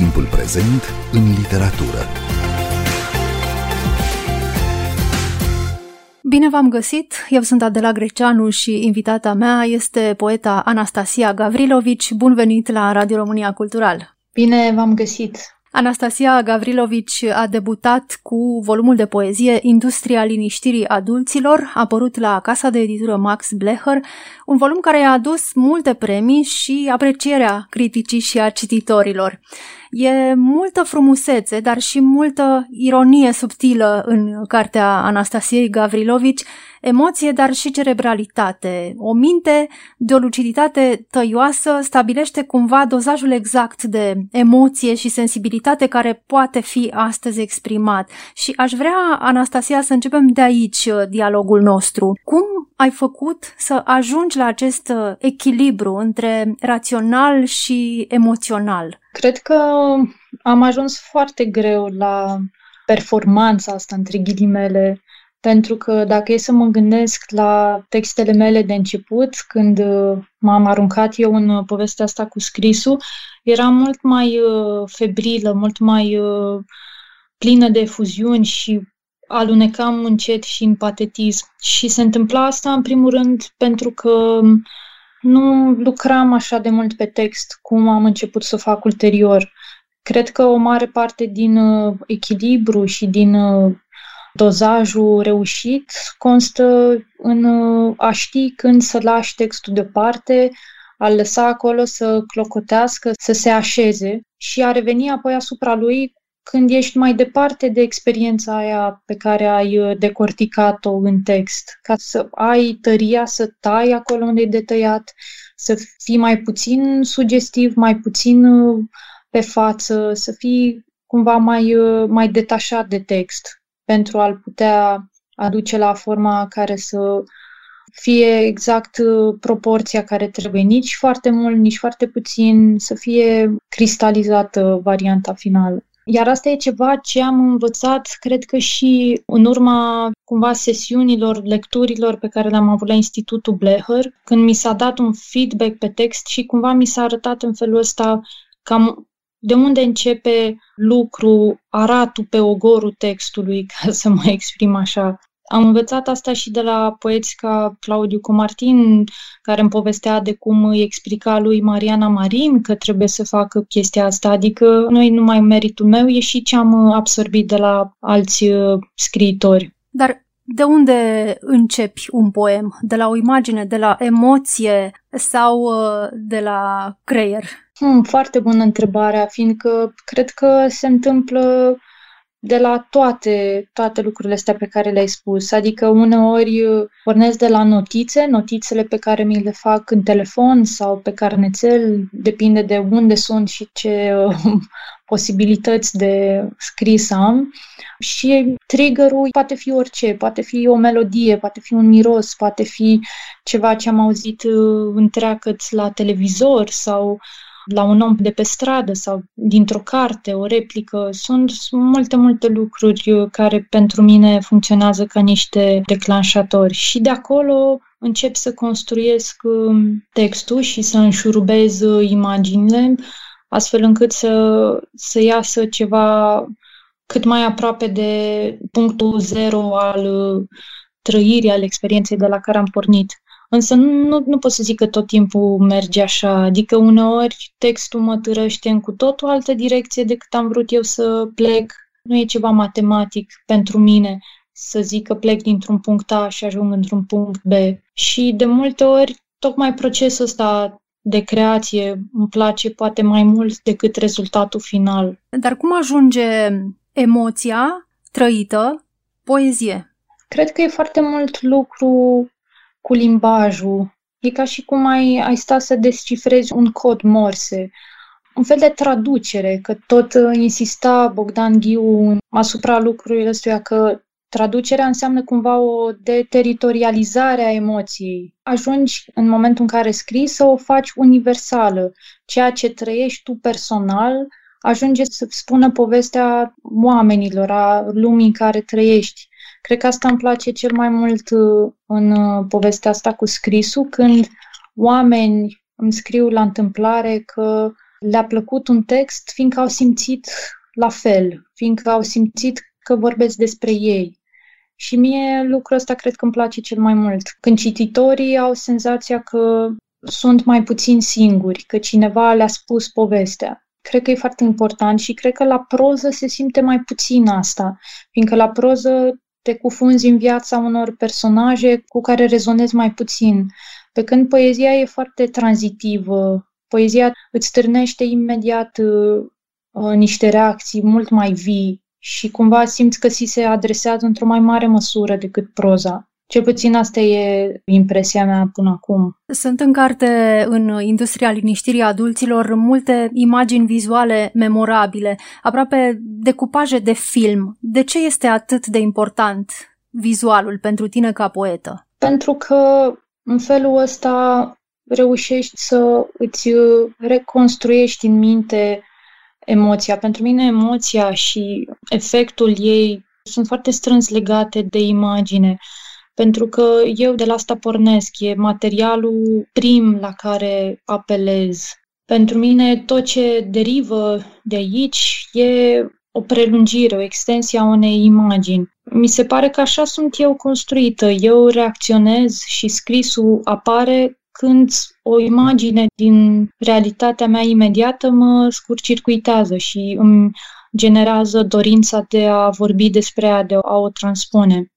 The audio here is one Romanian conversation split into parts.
Timpul prezent în literatură. Bine v-am găsit! Eu sunt Adela Greceanu și invitata mea este poeta Anastasia Gavrilovici. Bun venit la Radio România Cultural! Bine v-am găsit! Anastasia Gavrilovici a debutat cu volumul de poezie Industria liniștirii adulților, apărut la casa de editură Max Blecher, un volum care a adus multe premii și aprecierea criticii și a cititorilor. E multă frumusețe, dar și multă ironie subtilă în cartea Anastasiei Gavrilovici, emoție, dar și cerebralitate. O minte de o luciditate tăioasă stabilește cumva dozajul exact de emoție și sensibilitate care poate fi astăzi exprimat. Și aș vrea, Anastasia, să începem de aici uh, dialogul nostru. Cum ai făcut să ajungi la acest uh, echilibru între rațional și emoțional? Cred că am ajuns foarte greu la performanța asta, între ghilimele, pentru că dacă e să mă gândesc la textele mele de început, când uh, m-am aruncat eu în uh, povestea asta cu scrisul, era mult mai uh, febrilă, mult mai plină de efuziuni și alunecam încet și în patetism. Și se întâmpla asta, în primul rând, pentru că nu lucram așa de mult pe text cum am început să fac ulterior. Cred că o mare parte din echilibru și din Dozajul reușit constă în uh, a ști când să lași textul deoparte, a lăsa acolo să clocotească, să se așeze și a reveni apoi asupra lui când ești mai departe de experiența aia pe care ai uh, decorticat-o în text, ca să ai tăria să tai acolo unde e de tăiat, să fii mai puțin sugestiv, mai puțin uh, pe față, să fii cumva mai, mai detașat de text pentru a-l putea aduce la forma care să fie exact uh, proporția care trebuie, nici foarte mult, nici foarte puțin, să fie cristalizată varianta finală. Iar asta e ceva ce am învățat, cred că și în urma cumva sesiunilor, lecturilor pe care le-am avut la Institutul Bleher, când mi s-a dat un feedback pe text și cumva mi s-a arătat în felul ăsta cam de unde începe lucru, aratul pe ogorul textului, ca să mă exprim așa. Am învățat asta și de la poeți ca Claudiu Comartin, care îmi povestea de cum îi explica lui Mariana Marin că trebuie să facă chestia asta. Adică nu e numai meritul meu, e și ce am absorbit de la alți uh, scriitori. Dar de unde începi un poem? De la o imagine, de la emoție sau uh, de la creier? Hmm, foarte bună întrebarea, fiindcă cred că se întâmplă de la toate, toate lucrurile astea pe care le-ai spus. Adică uneori uh, pornesc de la notițe, notițele pe care mi le fac în telefon sau pe carnețel, depinde de unde sunt și ce uh, posibilități de scris am. Și triggerul poate fi orice, poate fi o melodie, poate fi un miros, poate fi ceva ce am auzit uh, întreagăt la televizor sau la un om de pe stradă sau dintr-o carte, o replică. Sunt multe, multe lucruri uh, care pentru mine funcționează ca niște declanșatori. Și de acolo încep să construiesc um, textul și să înșurubez uh, imaginile, astfel încât să, să iasă ceva cât mai aproape de punctul zero al uh, trăirii, al experienței de la care am pornit. Însă nu, nu, nu pot să zic că tot timpul merge așa, adică uneori textul mă târăște în cu totul altă direcție decât am vrut eu să plec. Nu e ceva matematic pentru mine să zic că plec dintr-un punct A și ajung într-un punct B. Și de multe ori, tocmai procesul ăsta de creație îmi place poate mai mult decât rezultatul final. Dar cum ajunge emoția trăită poezie? Cred că e foarte mult lucru cu limbajul. E ca și cum ai, ai sta să descifrezi un cod morse, un fel de traducere, că tot uh, insista Bogdan Ghiu asupra lucrurilor ăstuia că traducerea înseamnă cumva o deteritorializare a emoției. Ajungi în momentul în care scrii să o faci universală. Ceea ce trăiești tu personal ajunge să spună povestea oamenilor, a lumii în care trăiești. Cred că asta îmi place cel mai mult uh, în uh, povestea asta cu scrisul, când oameni îmi scriu la întâmplare că le-a plăcut un text fiindcă au simțit la fel, fiindcă au simțit că vorbesc despre ei. Și mie lucrul ăsta cred că îmi place cel mai mult. Când cititorii au senzația că sunt mai puțin singuri, că cineva le-a spus povestea. Cred că e foarte important și cred că la proză se simte mai puțin asta, fiindcă la proză te cufunzi în viața unor personaje cu care rezonezi mai puțin. Pe când poezia e foarte tranzitivă, poezia îți stârnește imediat uh, niște reacții mult mai vii și cumva simți că ți se adresează într-o mai mare măsură decât proza. Cel puțin asta e impresia mea până acum. Sunt în carte, în industria liniștirii adulților, multe imagini vizuale memorabile, aproape decupaje de film. De ce este atât de important vizualul pentru tine ca poetă? Pentru că în felul ăsta reușești să îți reconstruiești în minte emoția. Pentru mine emoția și efectul ei sunt foarte strâns legate de imagine pentru că eu de la asta pornesc, e materialul prim la care apelez. Pentru mine tot ce derivă de aici e o prelungire, o extensie a unei imagini. Mi se pare că așa sunt eu construită. Eu reacționez și scrisul apare când o imagine din realitatea mea imediată mă scurcircuitează și îmi generează dorința de a vorbi despre ea, de a o transpune.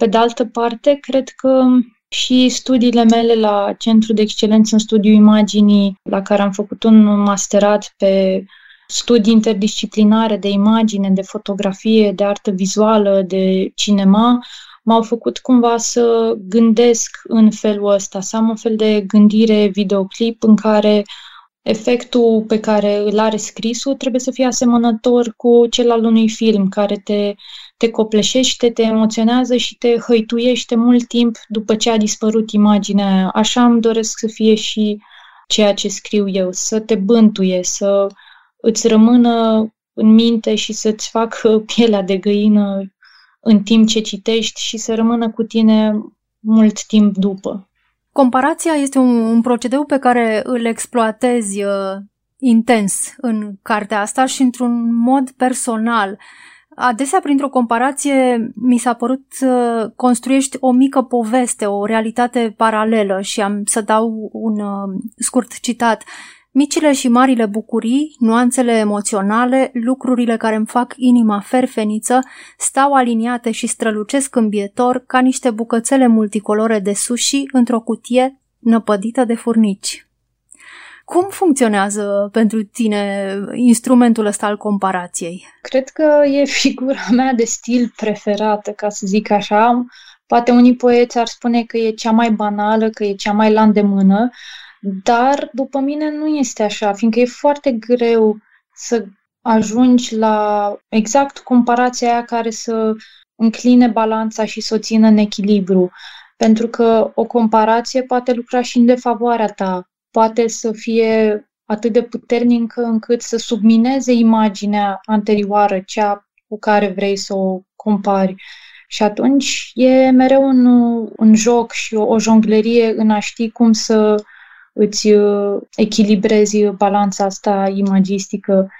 Pe de altă parte, cred că și studiile mele la Centrul de Excelență în Studiu Imaginii, la care am făcut un masterat pe studii interdisciplinare de imagine, de fotografie, de artă vizuală, de cinema, m-au făcut cumva să gândesc în felul ăsta, să am un fel de gândire videoclip în care efectul pe care îl are scrisul trebuie să fie asemănător cu cel al unui film care te te copleșește, te emoționează și te hăituiește mult timp după ce a dispărut imaginea aia. Așa îmi doresc să fie și ceea ce scriu eu, să te bântuie, să îți rămână în minte și să-ți facă pielea de găină în timp ce citești și să rămână cu tine mult timp după. Comparația este un, un procedeu pe care îl exploatezi uh, intens în cartea asta și într-un mod personal. Adesea, printr-o comparație, mi s-a părut să construiești o mică poveste, o realitate paralelă și am să dau un uh, scurt citat. Micile și marile bucurii, nuanțele emoționale, lucrurile care îmi fac inima ferfeniță, stau aliniate și strălucesc îmbietor ca niște bucățele multicolore de sushi într-o cutie năpădită de furnici. Cum funcționează pentru tine instrumentul ăsta al comparației? Cred că e figura mea de stil preferată, ca să zic așa. Poate unii poeți ar spune că e cea mai banală, că e cea mai la îndemână, dar după mine nu este așa, fiindcă e foarte greu să ajungi la exact comparația aia care să încline balanța și să o țină în echilibru. Pentru că o comparație poate lucra și în defavoarea ta poate să fie atât de puternică încât să submineze imaginea anterioară, cea cu care vrei să o compari. Și atunci e mereu un, un joc și o, o jonglerie în a ști cum să îți uh, echilibrezi balanța asta imagistică.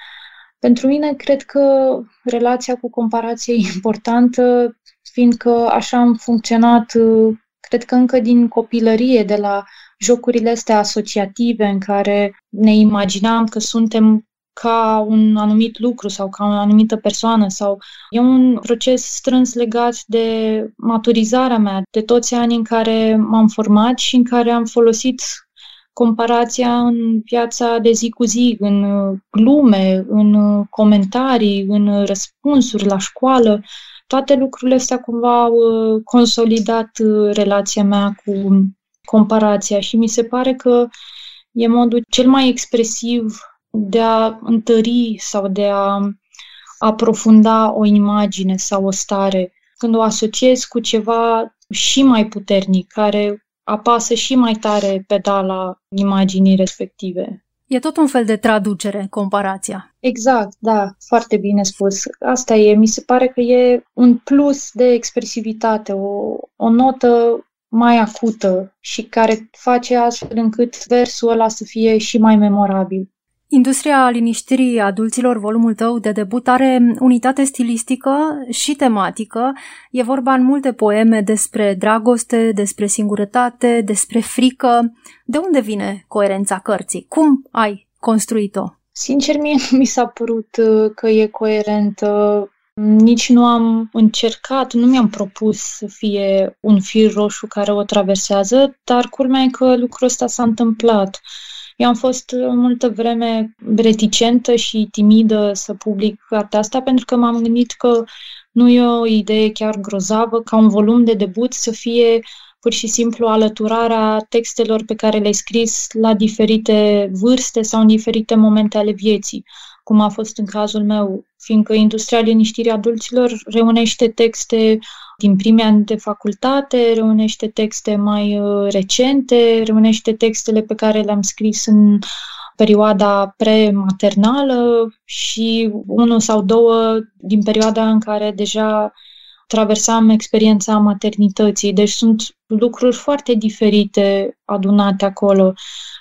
Pentru mine, cred că relația cu comparație e importantă, fiindcă așa am funcționat, uh, cred că încă din copilărie, de la jocurile astea asociative în care ne imaginam că suntem ca un anumit lucru sau ca o anumită persoană sau e un proces strâns legat de maturizarea mea, de toți ani în care m-am format și în care am folosit comparația în viața de zi cu zi, în glume, în comentarii, în răspunsuri la școală. Toate lucrurile astea cumva au uh, consolidat uh, relația mea cu comparația și mi se pare că e modul cel mai expresiv de a întări sau de a aprofunda o imagine sau o stare. Când o asociezi cu ceva și mai puternic, care apasă și mai tare pedala imaginii respective. E tot un fel de traducere, comparația. Exact, da, foarte bine spus. Asta e, mi se pare că e un plus de expresivitate, o, o notă mai acută și care face astfel încât versul ăla să fie și mai memorabil. Industria liniștirii adulților, volumul tău de debut, are unitate stilistică și tematică. E vorba în multe poeme despre dragoste, despre singurătate, despre frică. De unde vine coerența cărții? Cum ai construit-o? Sincer, mie nu mi s-a părut uh, că e coerentă. Nici nu am încercat, nu mi-am propus să fie un fir roșu care o traversează, dar culmea e că lucrul ăsta s-a întâmplat. Eu am fost uh, multă vreme reticentă și timidă să public cartea asta pentru că m-am gândit că nu e o idee chiar grozavă ca un volum de debut să fie pur și simplu alăturarea textelor pe care le-ai scris la diferite vârste sau în diferite momente ale vieții, cum a fost în cazul meu, fiindcă industria liniștirii adulților reunește texte din primii ani de facultate, reunește texte mai uh, recente, reunește textele pe care le-am scris în perioada prematernală și unul sau două din perioada în care deja traversam experiența maternității. Deci sunt lucruri foarte diferite adunate acolo.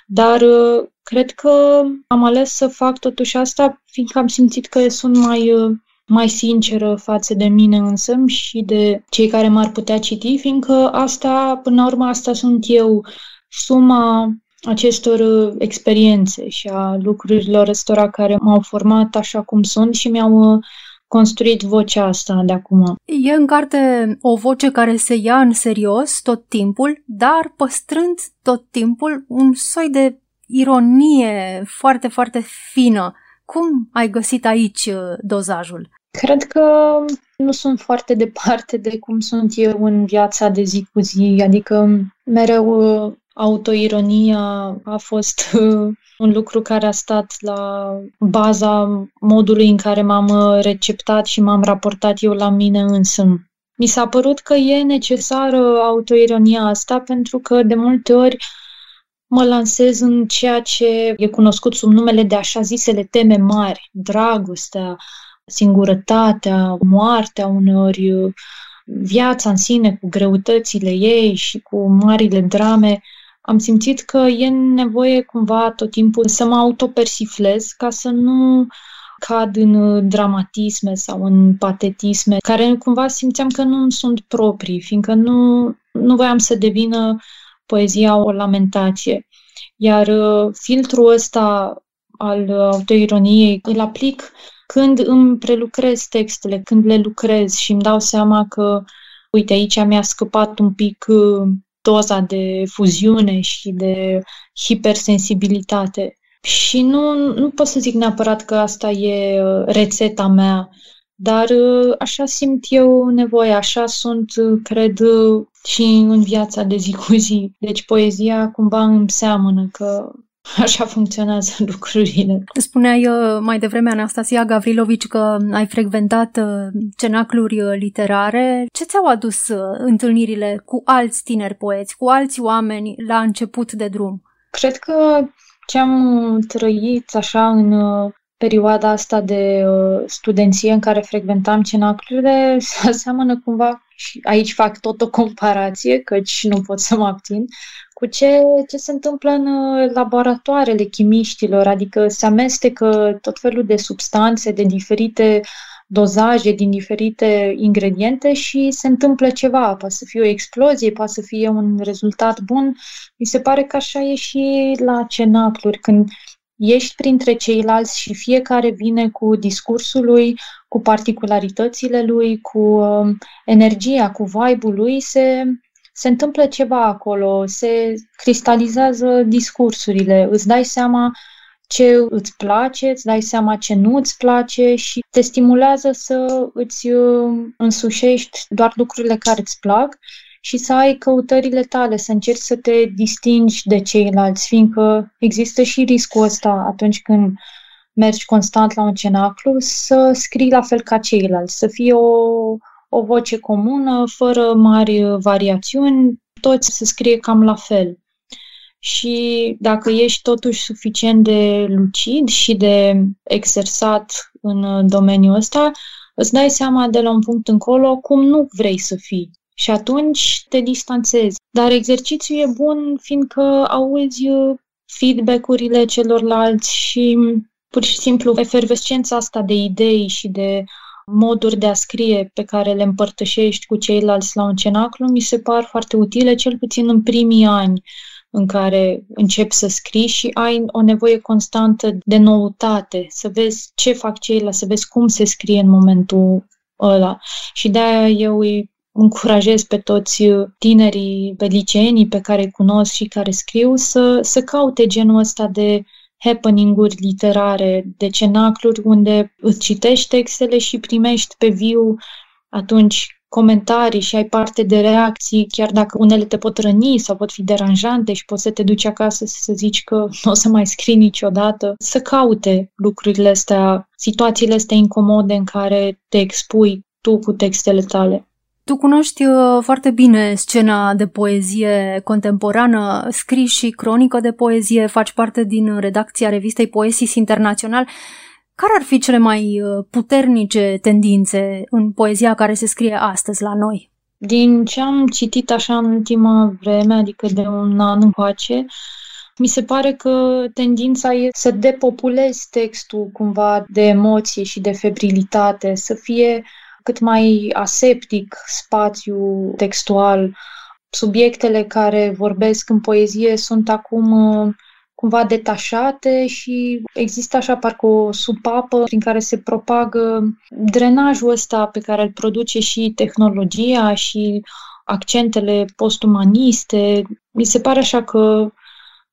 Dar uh, cred că am ales să fac totuși asta fiindcă am simțit că sunt mai uh, mai sinceră față de mine însă și de cei care m-ar putea citi, fiindcă asta, până la urmă, asta sunt eu, suma acestor uh, experiențe și a lucrurilor ăstora care m-au format așa cum sunt și mi-au uh, construit vocea asta de acum. E în carte o voce care se ia în serios tot timpul, dar păstrând tot timpul un soi de ironie foarte, foarte fină. Cum ai găsit aici uh, dozajul? Cred că nu sunt foarte departe de cum sunt eu în viața de zi cu zi, adică mereu uh, autoironia a fost uh, un lucru care a stat la baza modului în care m-am uh, receptat și m-am raportat eu la mine însă. Mi s-a părut că e necesară autoironia asta pentru că de multe ori mă lansez în ceea ce e cunoscut sub numele de așa zisele teme mari, dragostea, singurătatea, moartea uneori, viața în sine cu greutățile ei și cu marile drame, am simțit că e nevoie cumva tot timpul să mă autopersiflez ca să nu cad în dramatisme sau în patetisme, care cumva simțeam că nu sunt proprii, fiindcă nu, nu voiam să devină poezia o lamentație. Iar uh, filtrul ăsta al autoironiei îl aplic când îmi prelucrez textele, când le lucrez și îmi dau seama că, uite, aici mi-a scăpat un pic uh, doza de fuziune și de hipersensibilitate. Și nu, nu pot să zic neapărat că asta e uh, rețeta mea, dar uh, așa simt eu nevoia, așa sunt, cred, și în viața de zi cu zi. Deci poezia cumva îmi seamănă că Așa funcționează lucrurile. Spuneai uh, mai devreme, Anastasia Gavrilovici, că ai frecventat uh, cenacluri uh, literare. Ce ți-au adus întâlnirile cu alți tineri poeți, cu alți oameni la început de drum? Cred că ce am trăit așa în perioada asta de studenție în care frecventam cenaclurile se aseamănă cumva, și aici fac tot o comparație, căci nu pot să mă abțin, cu ce, ce se întâmplă în uh, laboratoarele chimiștilor, adică se amestecă tot felul de substanțe de diferite dozaje din diferite ingrediente și se întâmplă ceva. Poate să fie o explozie, poate să fie un rezultat bun. Mi se pare că așa e și la cenacluri, când ești printre ceilalți și fiecare vine cu discursul lui, cu particularitățile lui, cu uh, energia, cu vibe-ul lui, se, se întâmplă ceva acolo, se cristalizează discursurile, îți dai seama ce îți place, îți dai seama ce nu îți place și te stimulează să îți uh, însușești doar lucrurile care îți plac și să ai căutările tale, să încerci să te distingi de ceilalți, fiindcă există și riscul ăsta atunci când mergi constant la un cenaclu să scrii la fel ca ceilalți, să fie o o voce comună, fără mari variațiuni, toți se scrie cam la fel. Și dacă ești totuși suficient de lucid și de exersat în domeniul ăsta, îți dai seama de la un punct încolo cum nu vrei să fii. Și atunci te distanțezi. Dar exercițiul e bun fiindcă auzi feedback-urile celorlalți și pur și simplu efervescența asta de idei și de moduri de a scrie pe care le împărtășești cu ceilalți la un cenaclu mi se par foarte utile, cel puțin în primii ani în care începi să scrii și ai o nevoie constantă de noutate, să vezi ce fac ceilalți, să vezi cum se scrie în momentul ăla. Și de-aia eu îi încurajez pe toți tinerii, pe liceenii pe care îi cunosc și care scriu să, să caute genul ăsta de happening-uri literare, de cenacluri unde îți citești textele și primești pe viu atunci comentarii și ai parte de reacții, chiar dacă unele te pot răni sau pot fi deranjante și poți să te duci acasă să zici că nu o să mai scrii niciodată, să caute lucrurile astea, situațiile astea incomode în care te expui tu cu textele tale. Tu cunoști uh, foarte bine scena de poezie contemporană, scrii și cronică de poezie, faci parte din redacția revistei Poesis Internațional. Care ar fi cele mai uh, puternice tendințe în poezia care se scrie astăzi la noi? Din ce am citit așa în ultima vreme, adică de un an încoace, mi se pare că tendința e să depopulezi textul cumva de emoție și de febrilitate, să fie cât mai aseptic spațiu textual. Subiectele care vorbesc în poezie sunt acum uh, cumva detașate și există așa parcă o supapă prin care se propagă drenajul ăsta pe care îl produce și tehnologia și accentele postumaniste. Mi se pare așa că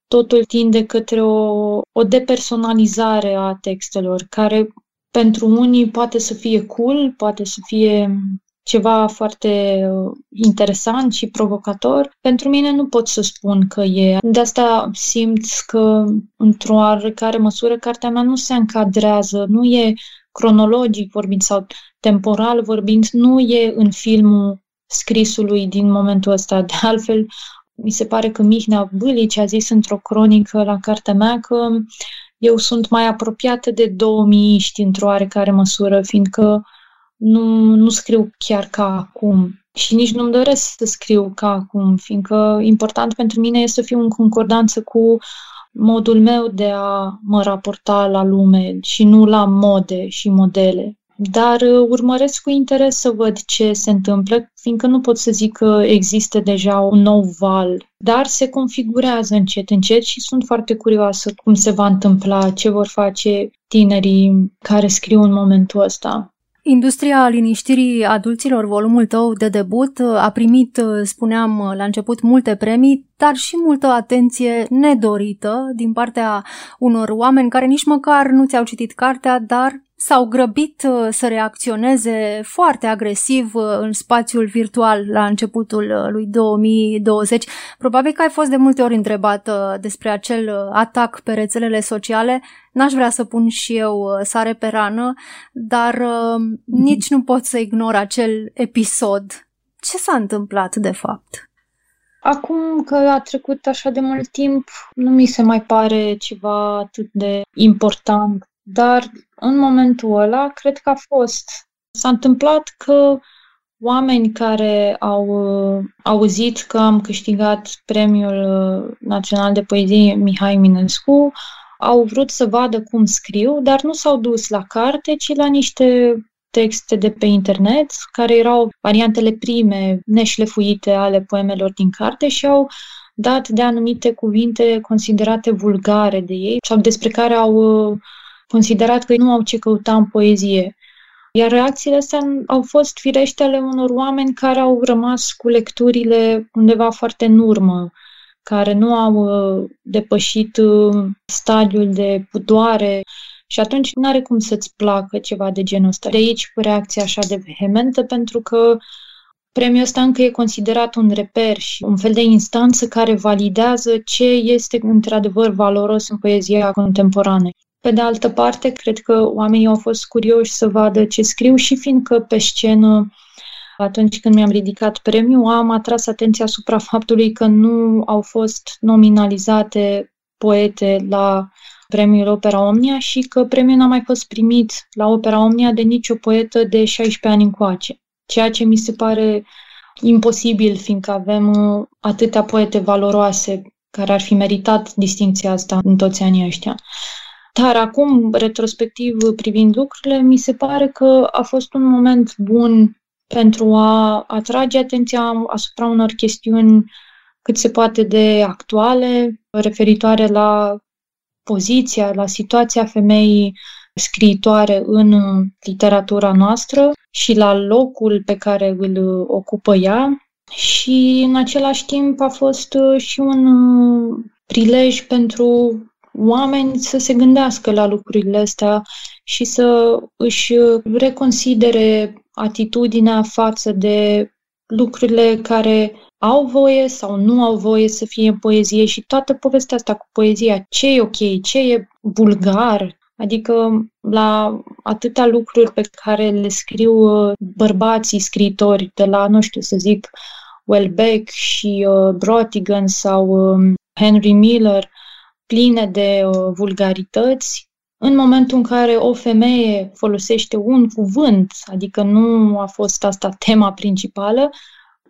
totul tinde către o, o depersonalizare a textelor, care pentru unii poate să fie cool, poate să fie ceva foarte uh, interesant și provocator. Pentru mine nu pot să spun că e. De asta simt că, într-o oarecare măsură, cartea mea nu se încadrează, nu e cronologic vorbind sau temporal vorbind, nu e în filmul scrisului din momentul ăsta. De altfel, mi se pare că Mihnea Bâlici a zis într-o cronică la cartea mea că eu sunt mai apropiată de 2000 într-o oarecare măsură, fiindcă nu, nu scriu chiar ca acum și nici nu-mi doresc să scriu ca acum, fiindcă important pentru mine este să fiu în concordanță cu modul meu de a mă raporta la lume și nu la mode și modele. Dar uh, urmăresc cu interes să văd ce se întâmplă, fiindcă nu pot să zic că există deja un nou val, dar se configurează încet, încet și sunt foarte curioasă cum se va întâmpla, ce vor face tinerii care scriu în momentul ăsta. Industria liniștirii adulților, volumul tău de debut, a primit, spuneam la început, multe premii, dar și multă atenție nedorită din partea unor oameni care nici măcar nu ți-au citit cartea, dar s-au grăbit uh, să reacționeze foarte agresiv uh, în spațiul virtual la începutul uh, lui 2020. Probabil că ai fost de multe ori întrebată despre acel atac pe rețelele sociale. N-aș vrea să pun și eu sare pe rană, dar nici nu pot să ignor acel episod. Ce s-a întâmplat de fapt? Acum că a trecut așa de mult timp, nu mi se mai pare ceva atât de important dar în momentul ăla, cred că a fost. S-a întâmplat că oameni care au uh, auzit că am câștigat Premiul uh, Național de Poezie Mihai Minescu au vrut să vadă cum scriu, dar nu s-au dus la carte, ci la niște texte de pe internet, care erau variantele prime, neșlefuite ale poemelor din carte și au dat de anumite cuvinte considerate vulgare de ei sau despre care au uh, considerat că nu au ce căuta în poezie. Iar reacțiile astea au fost firește ale unor oameni care au rămas cu lecturile undeva foarte în urmă, care nu au uh, depășit uh, stadiul de pudoare și atunci nu are cum să-ți placă ceva de genul ăsta. De aici reacția așa de vehementă, pentru că premiul ăsta încă e considerat un reper și un fel de instanță care validează ce este într-adevăr valoros în poezia contemporană. Pe de altă parte, cred că oamenii au fost curioși să vadă ce scriu și fiindcă pe scenă, atunci când mi-am ridicat premiul, am atras atenția asupra faptului că nu au fost nominalizate poete la premiul Opera Omnia și că premiul n-a mai fost primit la Opera Omnia de nicio poetă de 16 ani încoace. Ceea ce mi se pare imposibil, fiindcă avem uh, atâtea poete valoroase care ar fi meritat distinția asta în toți anii ăștia. Dar acum, retrospectiv, privind lucrurile, mi se pare că a fost un moment bun pentru a atrage atenția asupra unor chestiuni cât se poate de actuale, referitoare la poziția, la situația femeii scriitoare în literatura noastră și la locul pe care îl ocupă ea. Și în același timp a fost și un prilej pentru oameni să se gândească la lucrurile astea și să își reconsidere atitudinea față de lucrurile care au voie sau nu au voie să fie în poezie și toată povestea asta cu poezia, ce e ok, ce e vulgar, adică la atâtea lucruri pe care le scriu uh, bărbații scriitori de la, nu știu să zic, Welbeck și uh, Brotigan sau uh, Henry Miller, pline de uh, vulgarități, în momentul în care o femeie folosește un cuvânt, adică nu a fost asta tema principală,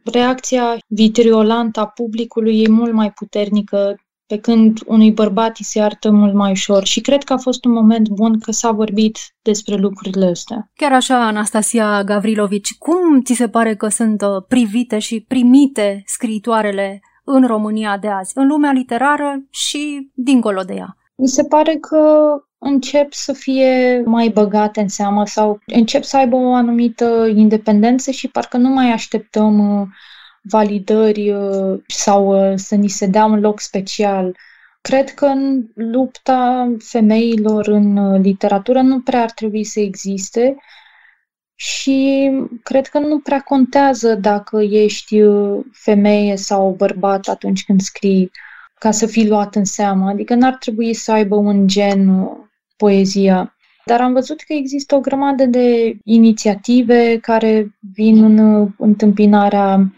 reacția vitriolantă a publicului e mult mai puternică pe când unui bărbat îi se iartă mult mai ușor. Și cred că a fost un moment bun că s-a vorbit despre lucrurile astea. Chiar așa, Anastasia Gavrilovici, cum ți se pare că sunt uh, privite și primite scriitoarele în România de azi, în lumea literară și dincolo de ea? Mi se pare că încep să fie mai băgate în seamă sau încep să aibă o anumită independență și parcă nu mai așteptăm uh, validări uh, sau uh, să ni se dea un loc special. Cred că în lupta femeilor în literatură nu prea ar trebui să existe și cred că nu prea contează dacă ești femeie sau bărbat atunci când scrii ca să fii luat în seamă. Adică n-ar trebui să aibă un gen poezia. Dar am văzut că există o grămadă de inițiative care vin în întâmpinarea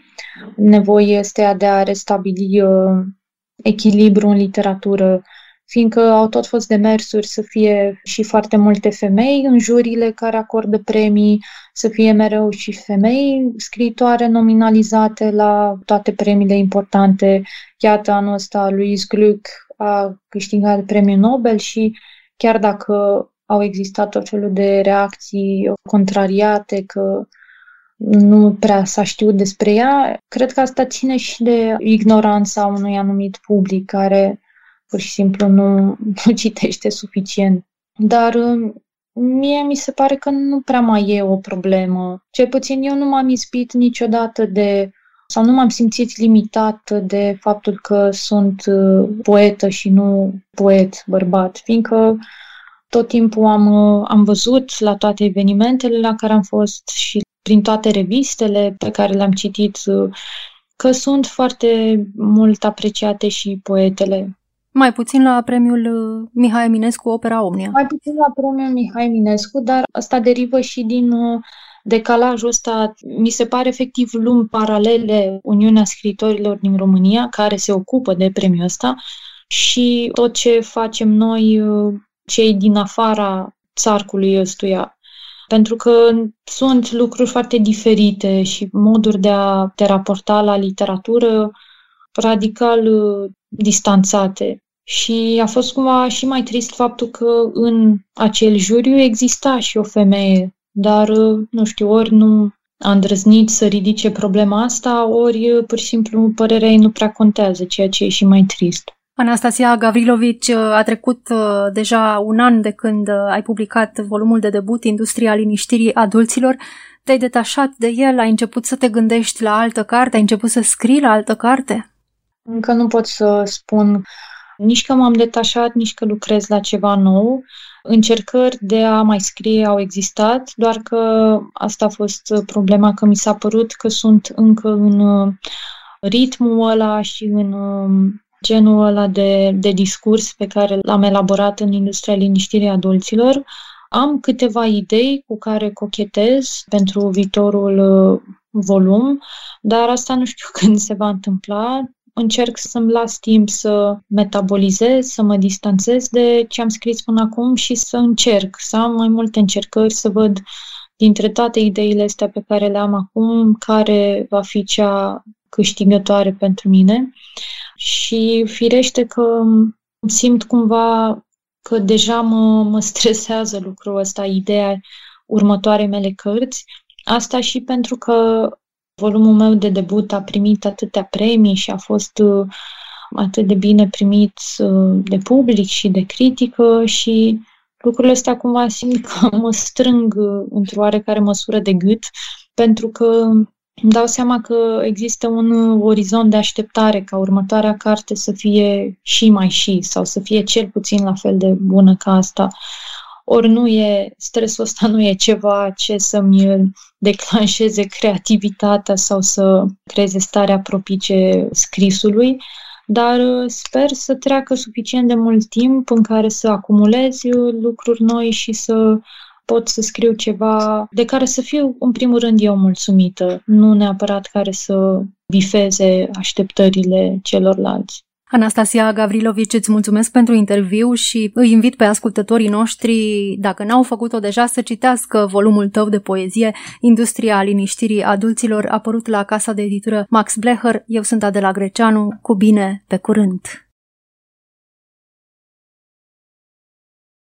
nevoii astea de a restabili uh, echilibru în literatură, fiindcă au tot fost demersuri să fie și foarte multe femei în jurile care acordă premii, să fie mereu și femei scriitoare nominalizate la toate premiile importante. Iată, anul ăsta Louise Gluck a câștigat premiul Nobel și chiar dacă au existat tot felul de reacții contrariate, că nu prea s-a știut despre ea, cred că asta ține și de ignoranța unui anumit public care pur și simplu nu, nu citește suficient. Dar um, mie mi se pare că nu prea mai e o problemă. Cel puțin eu nu m-am ispit niciodată de sau nu m-am simțit limitată de faptul că sunt uh, poetă și nu poet bărbat, fiindcă tot timpul am, uh, am văzut la toate evenimentele la care am fost și prin toate revistele pe care le-am citit uh, că sunt foarte mult apreciate și poetele. Mai puțin la premiul Mihai Eminescu Opera Omnia. Mai puțin la premiul Mihai Eminescu, dar asta derivă și din decalajul ăsta, mi se pare efectiv lumi paralele Uniunea Scriitorilor din România, care se ocupă de premiul ăsta și tot ce facem noi, cei din afara țarcului ăstuia. Pentru că sunt lucruri foarte diferite și moduri de a te raporta la literatură radical uh, distanțate. Și a fost cumva și mai trist faptul că în acel juriu exista și o femeie dar, uh, nu știu, ori nu a îndrăznit să ridice problema asta, ori uh, pur și simplu părerea ei nu prea contează, ceea ce e și mai trist. Anastasia Gavrilovici, uh, a trecut deja un an de când ai publicat volumul de debut Industria liniștirii adulților. Te-ai detașat de el, ai început să te gândești la altă carte, ai început să scrii la altă carte? Încă nu pot să spun nici că m-am detașat, nici că lucrez la ceva nou. Încercări de a mai scrie au existat, doar că asta a fost problema, că mi s-a părut că sunt încă în uh, ritmul ăla și în um, genul ăla de, de discurs pe care l-am elaborat în industria liniștirii adulților. Am câteva idei cu care cochetez pentru viitorul uh, volum, dar asta nu știu când se va întâmpla încerc să-mi las timp să metabolizez, să mă distanțez de ce am scris până acum și să încerc, să am mai multe încercări, să văd dintre toate ideile astea pe care le am acum, care va fi cea câștigătoare pentru mine. și firește că simt cumva că deja mă, mă stresează lucrul ăsta, ideea următoarei mele cărți. Asta și pentru că volumul meu de debut a primit atâtea premii și a fost uh, atât de bine primit uh, de public și de critică și lucrurile astea cumva simt că mă strâng uh, într-o oarecare măsură de gât, pentru că îmi dau seama că există un orizont de așteptare ca următoarea carte să fie și mai și sau să fie cel puțin la fel de bună ca asta. Ori nu e, stresul ăsta nu e ceva ce să-mi declanșeze creativitatea sau să creeze starea propice scrisului, dar uh, sper să treacă suficient de mult timp în care să acumulez uh, lucruri noi și să pot să scriu ceva de care să fiu, în primul rând, eu mulțumită, nu neapărat care să bifeze așteptările celorlalți. Anastasia Gavrilovici, îți mulțumesc pentru interviu și îi invit pe ascultătorii noștri, dacă n-au făcut-o deja, să citească volumul tău de poezie, Industria liniștirii adulților, apărut la casa de editură Max Blecher. Eu sunt Adela Greceanu, cu bine, pe curând!